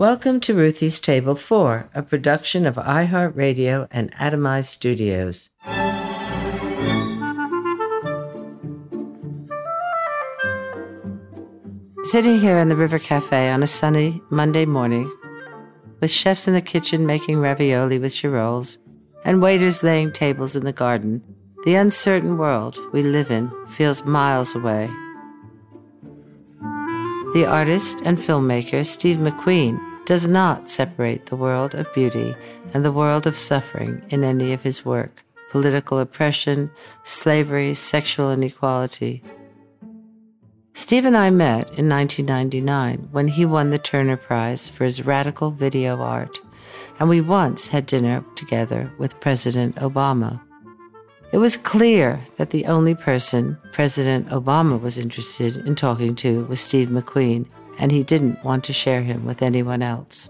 Welcome to Ruthie's Table 4, a production of iHeartRadio and Atomize Studios. Sitting here in the River Cafe on a sunny Monday morning, with chefs in the kitchen making ravioli with girolles and waiters laying tables in the garden, the uncertain world we live in feels miles away. The artist and filmmaker Steve McQueen does not separate the world of beauty and the world of suffering in any of his work political oppression, slavery, sexual inequality. Steve and I met in 1999 when he won the Turner Prize for his radical video art, and we once had dinner together with President Obama. It was clear that the only person President Obama was interested in talking to was Steve McQueen, and he didn't want to share him with anyone else.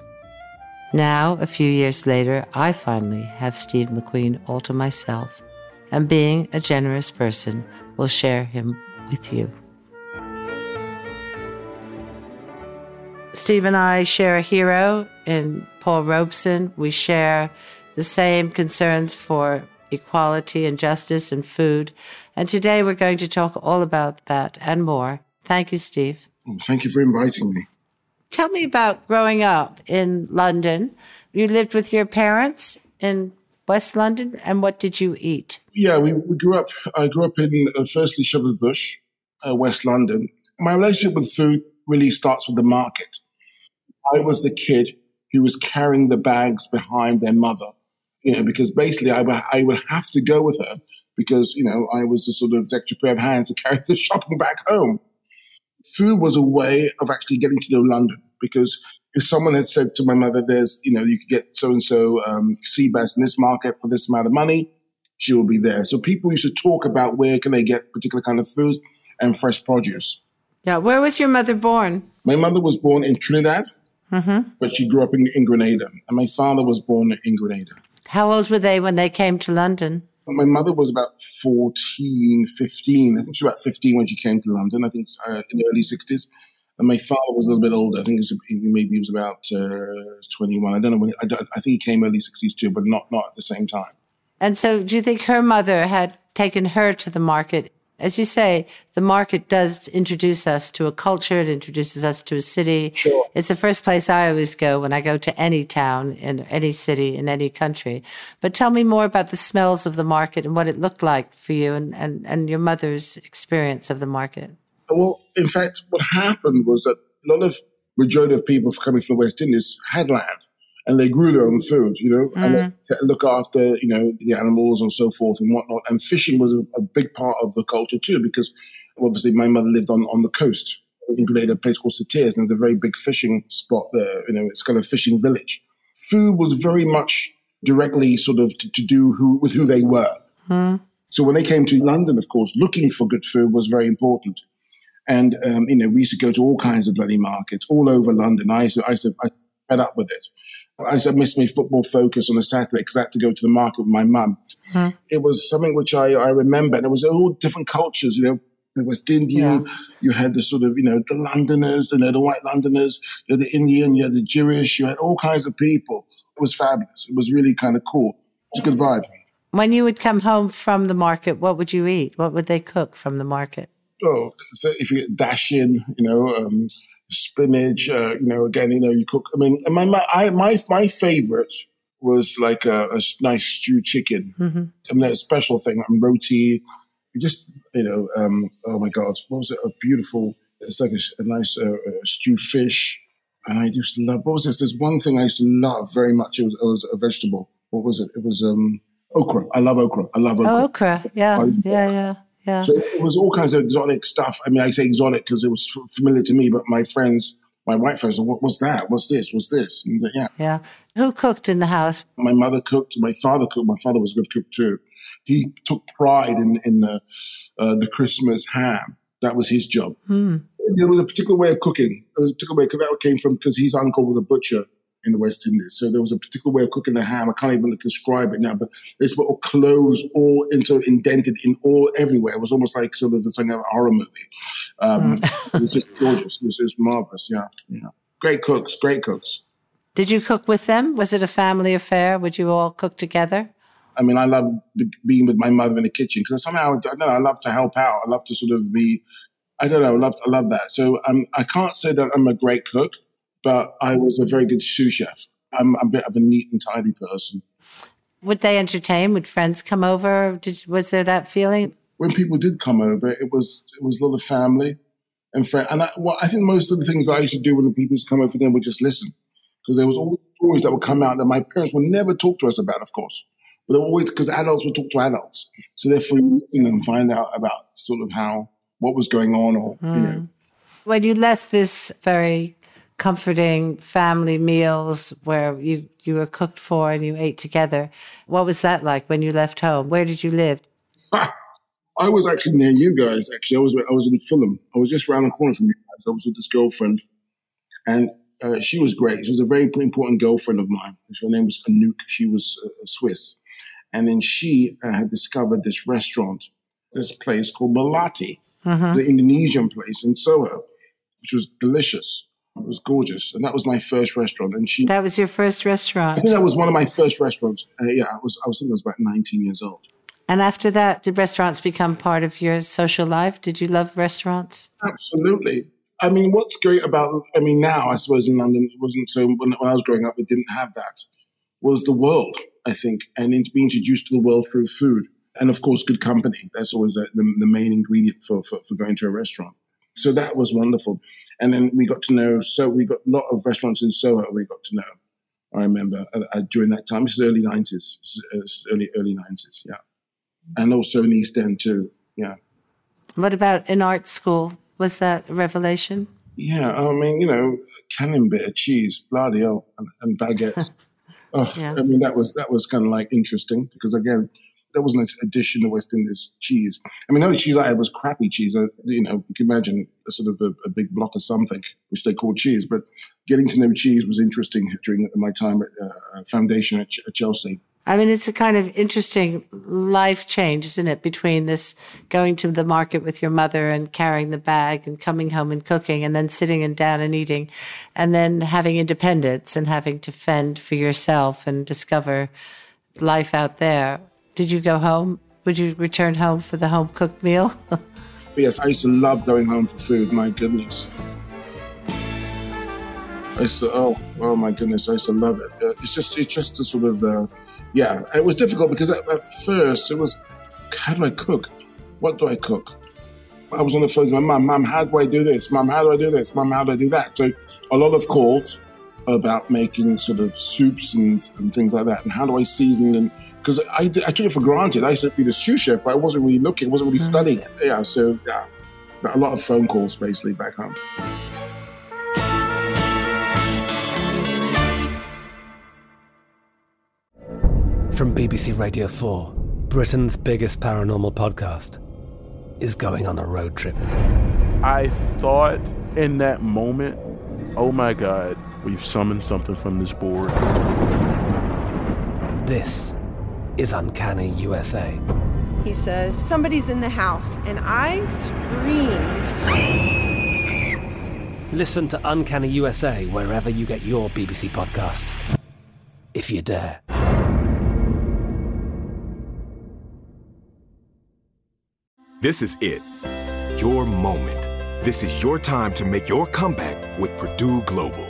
Now, a few years later, I finally have Steve McQueen all to myself, and being a generous person, will share him with you. Steve and I share a hero in Paul Robeson. We share the same concerns for equality and justice and food. And today we're going to talk all about that and more. Thank you, Steve. Well, thank you for inviting me. Tell me about growing up in London. You lived with your parents in West London, and what did you eat? Yeah, we, we grew up. I grew up in uh, firstly Shepherd's Bush, uh, West London. My relationship with food really starts with the market. I was the kid who was carrying the bags behind their mother, you know, because basically I, would have to go with her because, you know, I was the sort of extra pair of hands to carry the shopping back home. Food was a way of actually getting to know London because if someone had said to my mother, there's, you know, you could get so and so um sea bass in this market for this amount of money, she will be there. So people used to talk about where can they get particular kind of food and fresh produce. Yeah, where was your mother born? My mother was born in Trinidad, Mm-hmm. but she grew up in, in Grenada. And my father was born in Grenada. How old were they when they came to London? My mother was about 14, 15. I think she was about 15 when she came to London, I think uh, in the early 60s. And my father was a little bit older. I think was, maybe he was about uh, 21. I don't know when. I, I think he came early 60s too, but not, not at the same time. And so, do you think her mother had taken her to the market as you say, the market does introduce us to a culture. It introduces us to a city. Sure. It's the first place I always go when I go to any town in any city in any country. But tell me more about the smells of the market and what it looked like for you and, and, and your mother's experience of the market. Well, in fact, what happened was that a lot of majority of people coming from the West Indies had land and they grew their own food, you know, mm. and they mm-hmm. look after, you know, the animals and so forth and whatnot. And fishing was a, a, big part of the culture too, because obviously my mother lived on, on the coast in Grenada, a place called Sauteurs, and there's a very big fishing spot there. You know, it's kind of a fishing village. Food was very much directly sort of to, to do who, with who they were. Mm. So when they came to London, of course, looking for good food was very important. And, um, you know, we used to go to all kinds of bloody markets all over London. I used to, I used to, I fed up with it. I said, missed my football focus on a Saturday because I had to go to the market with my mum. Mm-hmm. It was something which I, I remember. And it was all different cultures, you know. The West Indian, yeah. you had the sort of, you know, the Londoners, and the white Londoners, you had the Indian, you had the Jewish, you had all kinds of people. It was fabulous. It was really kind of cool. It was a good vibe. When you would come home from the market, what would you eat? What would they cook from the market? Oh, so if you get dasheen, you know, um, spinach. Uh, you know, again, you know, you cook. I mean, my my I, my my favorite was like a, a nice stewed chicken. Mm-hmm. I mean, a special thing, and roti. Just you know, um, oh my god, what was it? A beautiful. It's like a, a nice uh, stewed fish. And I used to love. What was this? There's one thing I used to love very much. It was, it was a vegetable. What was it? It was um, okra. I love okra. I love okra. Oh, okra. Yeah, yeah, yeah. Yeah. So it was all kinds of exotic stuff. I mean, I say exotic because it was familiar to me, but my friends, my white friends, what, what's that? What's this? What's this? And, yeah. Yeah. Who cooked in the house? My mother cooked. My father cooked. My father was a good cook too. He took pride in in the uh, the Christmas ham. That was his job. Hmm. There was a particular way of cooking. There was a particular way because that came from because his uncle was a butcher in the West Indies. So there was a particular way of cooking the ham. I can't even describe it now, but this little clothes all into indented in all everywhere. It was almost like sort of something of a horror movie. Um, mm. it was just gorgeous. It was, it was marvelous. Yeah, yeah. Great cooks. Great cooks. Did you cook with them? Was it a family affair? Would you all cook together? I mean, I love being with my mother in the kitchen because somehow I know I love to help out. I love to sort of be. I don't know. I love I love that. So um, I can't say that I'm a great cook but I was a very good sous chef. I'm, I'm a bit of a neat and tidy person. Would they entertain? Would friends come over? Did, was there that feeling? When people did come over, it was it was a lot of family and friends. And I, well, I think most of the things I used to do when the people used to come over them would just listen because there was always stories that would come out that my parents would never talk to us about, of course. But they always because adults would talk to adults, so therefore you listen and find out about sort of how what was going on, or mm. you know. Hmm. When you left this very comforting family meals where you, you were cooked for and you ate together. What was that like when you left home? Where did you live? I was actually near you guys. Actually, I was I was in Fulham. I was just around the corner from you guys. I was with this girlfriend, and uh, she was great. She was a very important girlfriend of mine. Her name was Anouk. She was uh, Swiss, and then she uh, had discovered this restaurant, this place called Melati, uh-huh. the Indonesian place in Soho, which was delicious. It was gorgeous, and that was my first restaurant. And she that was your first restaurant. I think that was one of my first restaurants. Uh, yeah, I was I was thinking I was about nineteen years old. And after that, did restaurants become part of your social life? Did you love restaurants? Absolutely. I mean, what's great about I mean now I suppose in London it wasn't so when, when I was growing up it didn't have that was the world I think and in, being introduced to the world through food and of course good company. That's always the, the main ingredient for, for, for going to a restaurant. So that was wonderful. And then we got to know, so we got a lot of restaurants in Soho we got to know. I remember uh, uh, during that time. This is early 90s. Is, uh, early, early 90s, yeah. And also in East End too, yeah. What about in art school? Was that a revelation? Yeah, I mean, you know, camembert, cheese, bloody hell, and, and baguettes. oh, yeah. I mean, that was that was kind of like interesting because again, there was an addition to West Indies cheese. I mean, the only cheese I had was crappy cheese. I, you know, you can imagine a sort of a, a, big block of something, which they called cheese. But getting to know cheese was interesting during my time at uh, Foundation at, at, Chelsea. I mean, it's a kind of interesting life change, isn't it? Between this going to the market with your mother and carrying the bag and coming home and cooking and then sitting and down and eating and then having independence and having to fend for yourself and discover life out there. Did you go home? Would you return home for the home cooked meal? yes, I used to love going home for food. My goodness. I used to, oh, oh my goodness, I used to love it. Uh, it's just, it's just a sort of, uh, yeah, it was difficult because at, at, first it was, how do I cook? What do I cook? I was on the phone to my mum, Mum, how do I do this? Mum, how do I do this? Mum, how do I do that? So a lot of calls about making sort of soups and, and things like that. And how do I season and because I, I took it for granted. I used to be the sous chef, but I wasn't really looking, wasn't really mm. studying it. Yeah, so yeah, a lot of phone calls basically back home. From BBC Radio 4, Britain's biggest paranormal podcast is going on a road trip. I thought in that moment, oh my God, we've summoned something from this board. This is Uncanny USA. He says, Somebody's in the house, and I screamed. Listen to Uncanny USA wherever you get your BBC podcasts, if you dare. This is it. Your moment. This is your time to make your comeback with Purdue Global.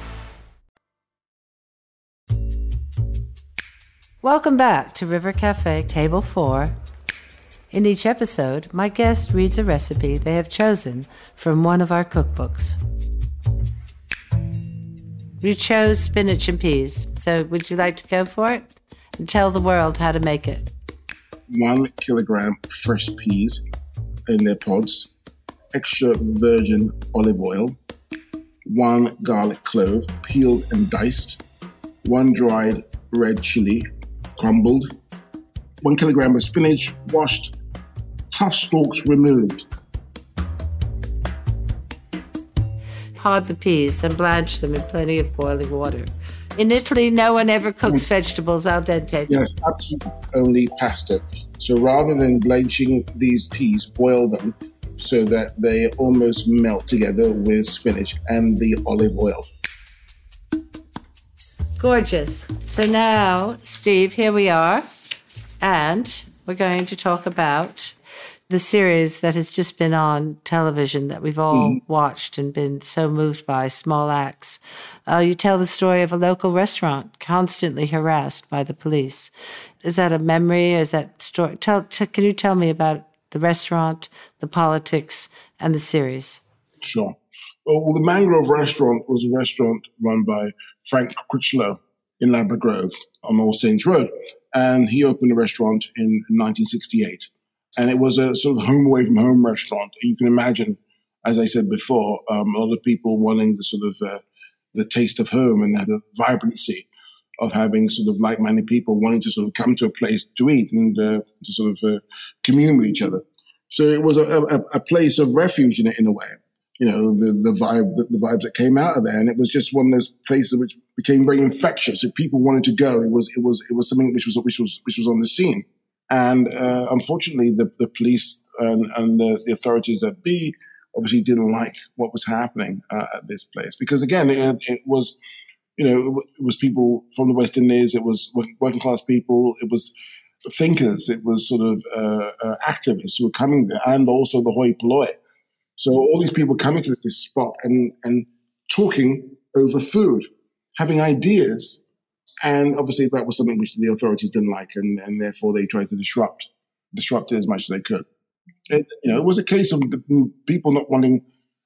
Welcome back to River Cafe Table 4. In each episode, my guest reads a recipe they have chosen from one of our cookbooks. We chose spinach and peas, so would you like to go for it and tell the world how to make it? One kilogram fresh peas in their pods, extra virgin olive oil, one garlic clove peeled and diced, one dried red chili crumbled, one kilogram of spinach washed, tough stalks removed. Pod the peas, then blanch them in plenty of boiling water. In Italy, no one ever cooks mm. vegetables al dente. Yes, absolutely only pasta. So rather than blanching these peas, boil them so that they almost melt together with spinach and the olive oil. Gorgeous. So now, Steve, here we are, and we're going to talk about the series that has just been on television that we've all mm. watched and been so moved by, Small Axe. Uh, you tell the story of a local restaurant constantly harassed by the police. Is that a memory? Is that story? Tell, t- can you tell me about the restaurant, the politics, and the series? Sure. Well, the Mangrove Restaurant was a restaurant run by Frank Critchlow in Ladbroke Grove on All Saints Road. And he opened a restaurant in 1968 and it was a sort of home away from home restaurant. You can imagine, as I said before, um, a lot of people wanting the sort of uh, the taste of home and the vibrancy of having sort of like-minded people wanting to sort of come to a place to eat and uh, to sort of uh, commune with each other. So it was a, a, a, place of refuge in, in a way. You know, the, the vibe, the, the, vibes that came out of there, and it was just one of those places which became very infectious. If people wanted to go, it was it was it was something which was which was which was on the scene. And uh, unfortunately, the, the police and, and the, the, authorities at B obviously didn't like what was happening uh, at this place because, again, it, it, was, you know, it was people from the West Indies, it was working class people, it was thinkers, it was sort of uh, uh, activists who were coming there, and also the hoi polloi. So all these people coming to this spot and and talking over food, having ideas and obviously, that was something which the authorities didn't like, and, and therefore they tried to disrupt disrupt it as much as they could. It, you know, it was a case of people not wanting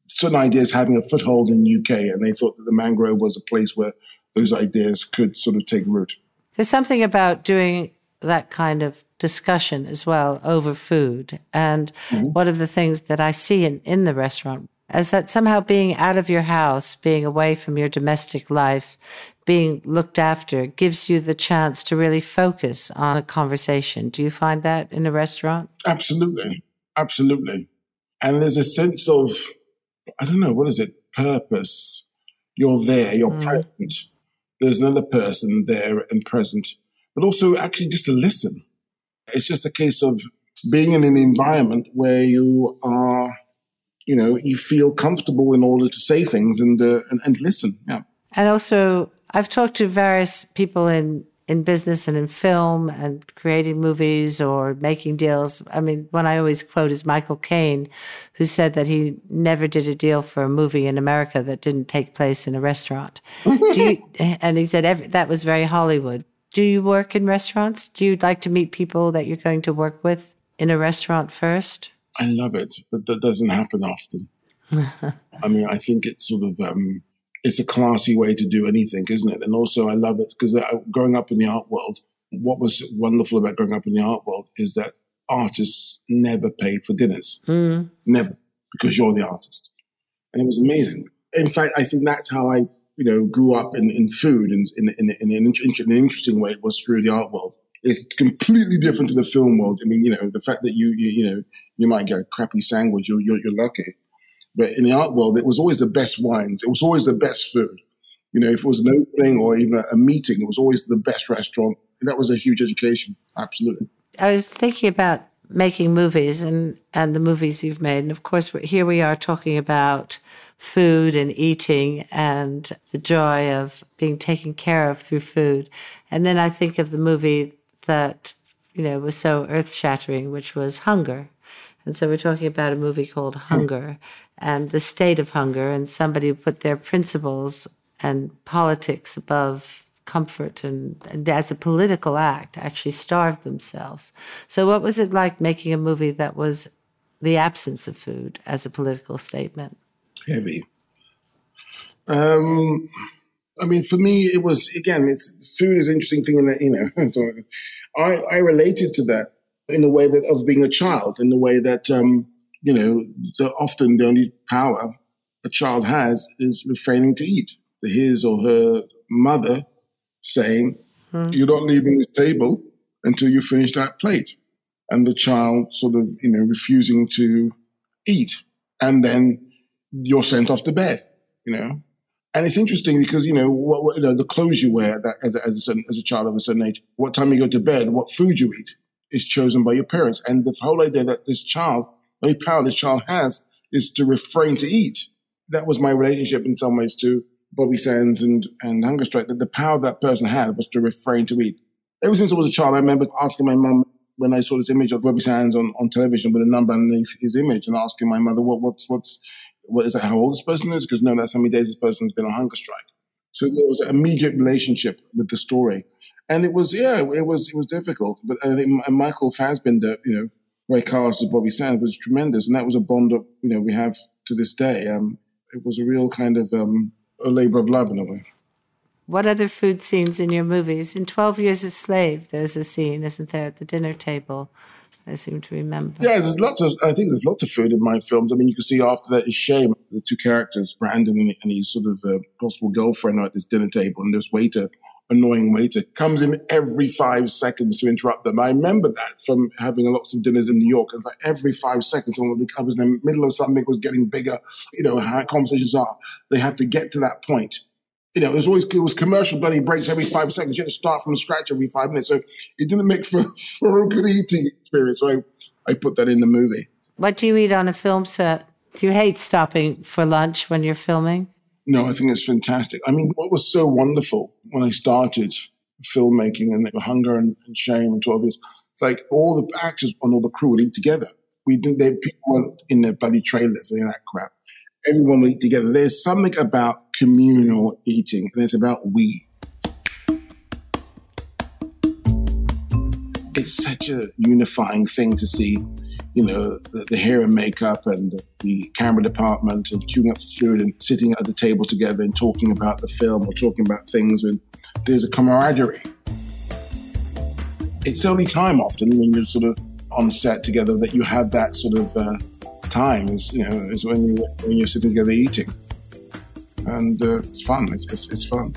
certain ideas having a foothold in UK, and they thought that the mangrove was a place where those ideas could sort of take root. There's something about doing that kind of discussion as well over food. And mm-hmm. one of the things that I see in, in the restaurant is that somehow being out of your house, being away from your domestic life, being looked after gives you the chance to really focus on a conversation. Do you find that in a restaurant? Absolutely. Absolutely. And there's a sense of, I don't know, what is it? Purpose. You're there, you're mm. present. There's another person there and present, but also actually just to listen. It's just a case of being in an environment where you are, you know, you feel comfortable in order to say things and, uh, and, and listen. Yeah. And also I've talked to various people in in business and in film and creating movies or making deals. I mean, one I always quote is Michael Caine, who said that he never did a deal for a movie in America that didn't take place in a restaurant. you, and he said every, that was very Hollywood. Do you work in restaurants? Do you like to meet people that you're going to work with in a restaurant first? I love it, but that doesn't happen often. I mean, I think it's sort of um, it's a classy way to do anything, isn't it? And also, I love it because growing up in the art world, what was wonderful about growing up in the art world is that artists never paid for dinners, mm. never, because you're the artist, and it was amazing. In fact, I think that's how I, you know, grew up in, in food and in, in, in, in, an, in an interesting way. It was through the art world. It's completely different to the film world. I mean, you know, the fact that you, you, you know, you might get a crappy sandwich, you're, you're, you're lucky but in the art world, it was always the best wines. It was always the best food. You know, if it was an opening or even a, meeting, it was always the best restaurant. And that was a huge education. Absolutely. I was thinking about making movies and, and the movies you've made. And of course, here we are talking about food and eating and the joy of being taken care of through food. And then I think of the movie that, you know, was so earth shattering, which was Hunger. And so we're talking about a movie called hmm. Hunger and the state of hunger, and somebody who put their principles and politics above comfort and, and, as a political act actually starved themselves. So, what was it like making a movie that was the absence of food as a political statement? Heavy. Um, I mean, for me, it was again, it's food is an interesting thing in that you know, I I related to that in a way that of being a child, in the way that um, you know, the, often the only power a child has is refraining to eat. The his or her mother saying, hmm. You're not leaving this table until you finish that plate. And the child sort of, you know, refusing to eat. And then you're sent off to bed, you know. And it's interesting because, you know, what, what you know, the clothes you wear that as, a, as, a certain, as a child of a certain age, what time you go to bed, what food you eat is chosen by your parents. And the whole idea that this child The only power this child has is to refrain to eat. That was my relationship in some ways to Bobby Sands and, and Hunger Strike, that the power that person had was to refrain to eat. Ever since I was a child, I remember asking my mum when I saw this image of Bobby Sands on, on television with a number underneath his image and asking my mother, what, what's, what's, what is that, how old this person is? Because no, that's how many days this person's been on hunger strike. So there was an immediate relationship with the story. And it was, yeah, it was, it was difficult. But I think Michael Fassbender, you know, Ray cast as Bobby Sands was tremendous. And that was a bond that, you know, we have to this day. Um, it was a real kind of um, a labor of love in a way. What other food scenes in your movies? In 12 Years a Slave, there's a scene, isn't there, at the dinner table? I seem to remember. Yeah, there's lots of, I think there's lots of food in my films. I mean, you can see after that is Shame, the two characters, Brandon and his sort of uh, possible girlfriend are at this dinner table, and this waiter, annoying waiter, comes in every five seconds to interrupt them. I remember that from having lots of dinners in New York. It's like every five seconds, someone would in the middle of something was getting bigger. You know, how conversations are. They have to get to that point you know, it was always it was commercial bloody breaks every five seconds. You had to start from scratch every five minutes. So it didn't make for, for a good eating experience. So I, I put that in the movie. What do you eat on a film set? Do you hate stopping for lunch when you're filming? No, I think it's fantastic. I mean, what was so wonderful when I started filmmaking and Hunger and, and Shame and 12 years, it's like all the actors and all the crew would eat together. We did, they, people were in their bloody trailers and that crap everyone will eat together. There's something about communal eating, and it's about we. It's such a unifying thing to see, you know, the, the hair and makeup and the camera department and queuing up for food and sitting at the table together and talking about the film or talking about things. And there's a camaraderie. It's only time often when you're sort of on set together that you have that sort of uh, time is you know is when you when you're sitting together eating, and uh, it's fun. It's, it's it's fun.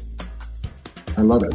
I love it.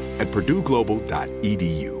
at purdueglobal.edu.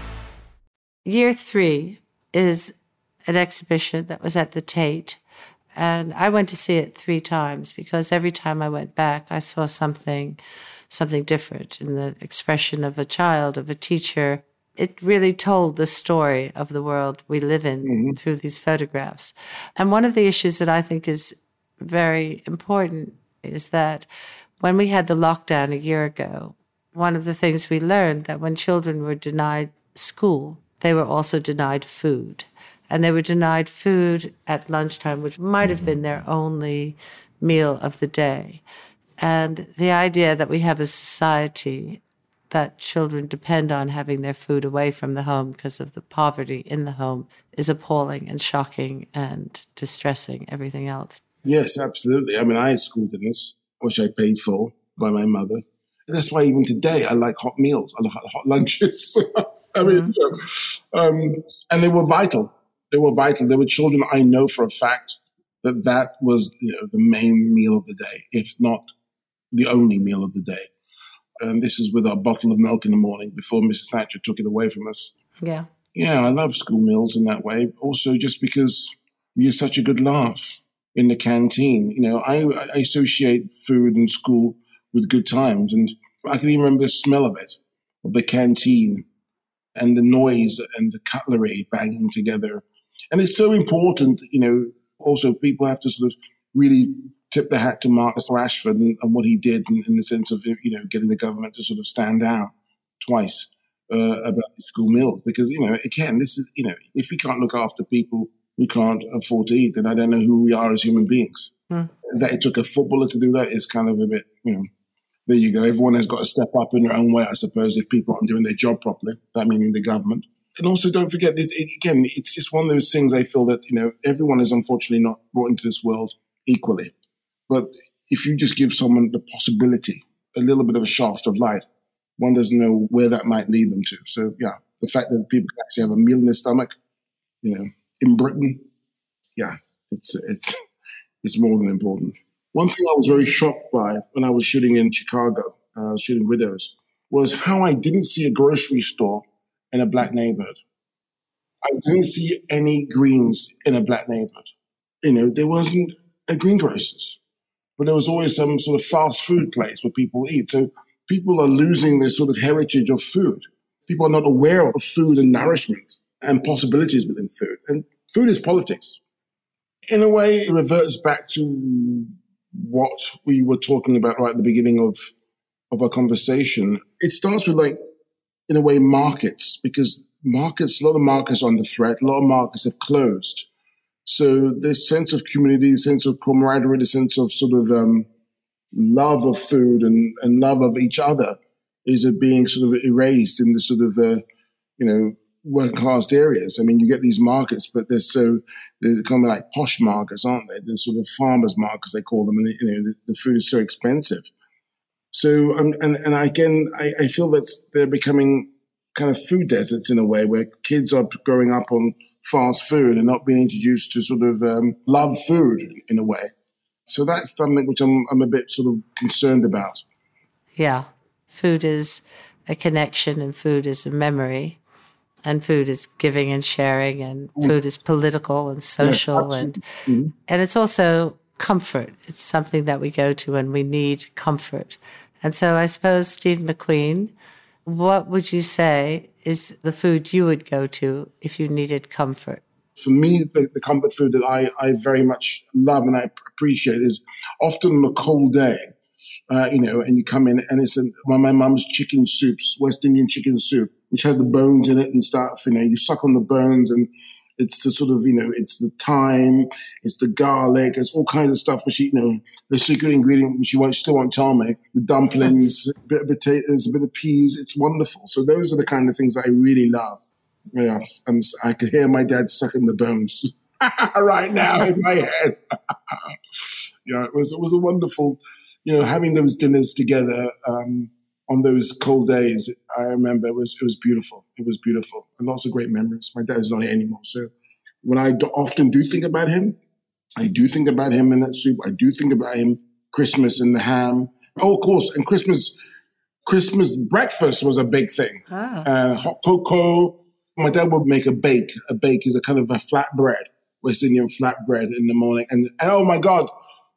Year three is an exhibition that was at the Tate. And I went to see it three times because every time I went back, I saw something, something different in the expression of a child, of a teacher. It really told the story of the world we live in mm-hmm. through these photographs. And one of the issues that I think is very important is that when we had the lockdown a year ago, one of the things we learned that when children were denied school, they were also denied food and they were denied food at lunchtime, which might have been their only meal of the day. And the idea that we have a society that children depend on having their food away from the home because of the poverty in the home is appalling and shocking and distressing, everything else. Yes, absolutely. I mean, I had school dinners, which I paid for by my mother. And that's why even today I like hot meals, I like hot lunches. I mean, mm-hmm. um, and they were vital they were vital. There were children I know for a fact that that was you know, the main meal of the day, if not the only meal of the day. And this is with a bottle of milk in the morning before Mrs. Thatcher took it away from us. Yeah. Yeah, I love school meals in that way. Also, just because we had such a good laugh in the canteen. You know, I, I associate food and school with good times. And I can even remember the smell of it, of the canteen and the noise and the cutlery banging together and it's so important, you know, also people have to sort of really tip the hat to Marcus Rashford and, and what he did in, in, the sense of, you know, getting the government to sort of stand out twice uh, about school meals. Because, you know, again, this is, you know, if we can't look after people we can't afford to eat, then I don't know who we are as human beings. Mm. That it took a footballer to do that is kind of a bit, you know, there you go. Everyone has got to step up in their own way, I suppose, if people aren't doing their job properly, that meaning the government. And also don't forget this again it's just one of those things i feel that you know everyone is unfortunately not brought into this world equally. But if you just give someone the possibility a little bit of a shaft of light one doesn't know where that might lead them to. So yeah the fact that people can actually have a meal in their stomach you know in britain yeah it's it's it's more than important one thing i was very shocked by when i was shooting in chicago uh, shooting widows was how i didn't see a grocery store in a black neighborhood. I didn't see any greens in a black neighborhood. You know, there wasn't a greengrocers, but there was always some sort of fast food place where people eat. So people are losing their sort of heritage of food. People are not aware of food and nourishment and possibilities within food. And food is politics. In a way, it reverts back to what we were talking about right at the beginning of, of our conversation. It starts with like in a way, markets, because markets, a lot of markets are under threat. A lot of markets have closed. So this sense of community, sense of camaraderie, the sense of sort of um, love of food and, and love of each other is being sort of erased in the sort of, uh, you know, working class areas. I mean, you get these markets, but they're so, they're kind of like posh markets, aren't they? They're sort of farmers markets, they call them. And, you know, the, the food is so expensive. So, um, and, and again, I, I feel that they're becoming kind of food deserts in a way where kids are growing up on fast food and not being introduced to sort of um, love food in a way. So that's something which I'm, I'm a bit sort of concerned about. Yeah. Food is a connection and food is a memory and food is giving and sharing and mm. food is political and social yes, and mm-hmm. and it's also comfort. It's something that we go to when we need comfort. And so I suppose, Steve McQueen, what would you say is the food you would go to if you needed comfort? For me, the, the comfort food that I, I very much love and I appreciate is often on a cold day, uh, you know, and you come in and it's one of my mum's chicken soups, West Indian chicken soup, which has the bones in it and stuff. You know, you suck on the bones and it's the sort of, you know, it's the thyme, it's the garlic, it's all kinds of stuff which, you know, the secret ingredient which you won't, still won't tell me. The dumplings, a bit of potatoes, a bit of peas. It's wonderful. So those are the kind of things that I really love. Yeah, I'm, I could hear my dad sucking the bones right now in my head. yeah, it was, it was a wonderful, you know, having those dinners together um, on those cold days. I remember it was it was beautiful. It was beautiful, and lots of great memories. My dad is not here anymore, so when I do, often do think about him, I do think about him in that soup. I do think about him Christmas and the ham. Oh, of course, and Christmas Christmas breakfast was a big thing. Ah. Uh, hot cocoa. My dad would make a bake. A bake is a kind of a flat bread, West Indian flat bread in the morning. And, and oh my God,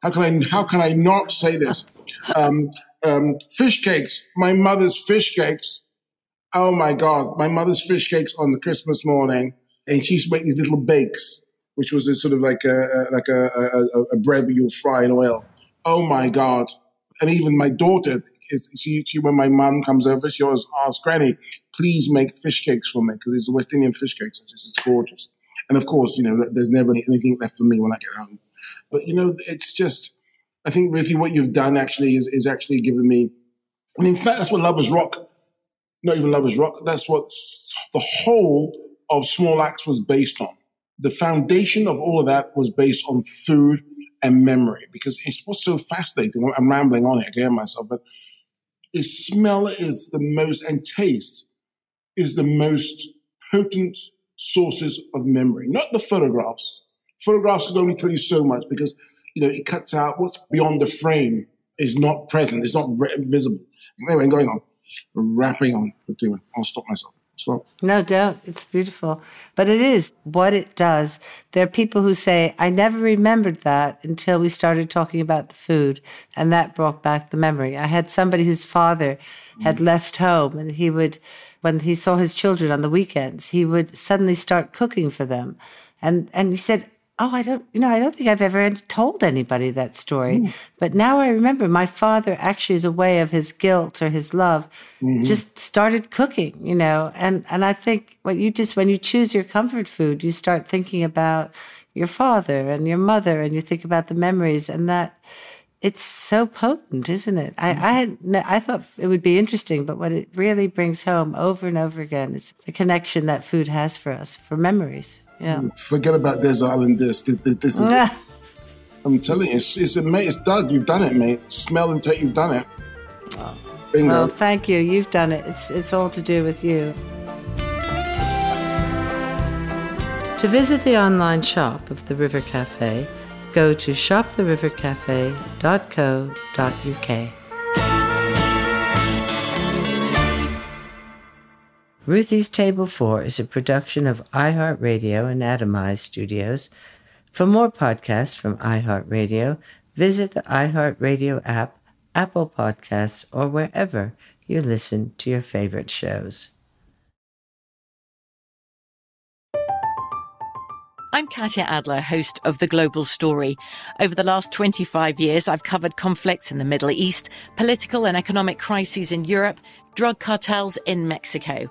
how can I how can I not say this? Um, um, fish cakes. My mother's fish cakes. Oh my God, my mother's fish cakes on the Christmas morning, and she used to make these little bakes, which was a sort of like a, like a, a, a bread that you fry in oil. Oh my God! And even my daughter, she, she when my mum comes over, she always asks Granny, "Please make fish cakes for me because it's a West Indian fish cakes. It's, it's gorgeous." And of course, you know, there's never anything left for me when I get home. But you know, it's just I think Ruthie, what you've done actually is, is actually given me. And in fact, that's what Lovers Rock, not even Lovers Rock, that's what the whole of Small Axe was based on. The foundation of all of that was based on food and memory because it's what's so fascinating. I'm rambling on here, again myself, but is smell is the most, and taste is the most potent sources of memory, not the photographs. Photographs can only tell you so much because you know, it cuts out what's beyond the frame is not present. It's not re- visible. Anyway, going on, wrapping on. Anyway, I'll stop myself. Stop. No, don't. It's beautiful. But it is what it does. There are people who say, I never remembered that until we started talking about the food. And that brought back the memory. I had somebody whose father had mm. left home and he would, when he saw his children on the weekends, he would suddenly start cooking for them. And, and he said, Oh, I don't, you know, I don't think I've ever told anybody that story. Mm. But now I remember my father actually, as a way of his guilt or his love, mm-hmm. just started cooking, you know. And, and I think what you just, when you choose your comfort food, you start thinking about your father and your mother and you think about the memories and that it's so potent, isn't it? I, I had, I thought it would be interesting, but what it really brings home over and over again is the connection that food has for us, for memories. Yeah. Mm, forget about Desert Island this. This is. I'm telling you, it's, it's, mate, it's done. You've done it, mate. Smell and take, you've done it. Oh. Well, thank you. You've done it. It's, it's all to do with you. To visit the online shop of the River Cafe, go to shoptherivercafe.co.uk. Ruthie's Table 4 is a production of iHeartRadio and Atomized Studios. For more podcasts from iHeartRadio, visit the iHeartRadio app, Apple Podcasts, or wherever you listen to your favorite shows. I'm Katya Adler, host of The Global Story. Over the last 25 years, I've covered conflicts in the Middle East, political and economic crises in Europe, drug cartels in Mexico.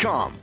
Cars.com.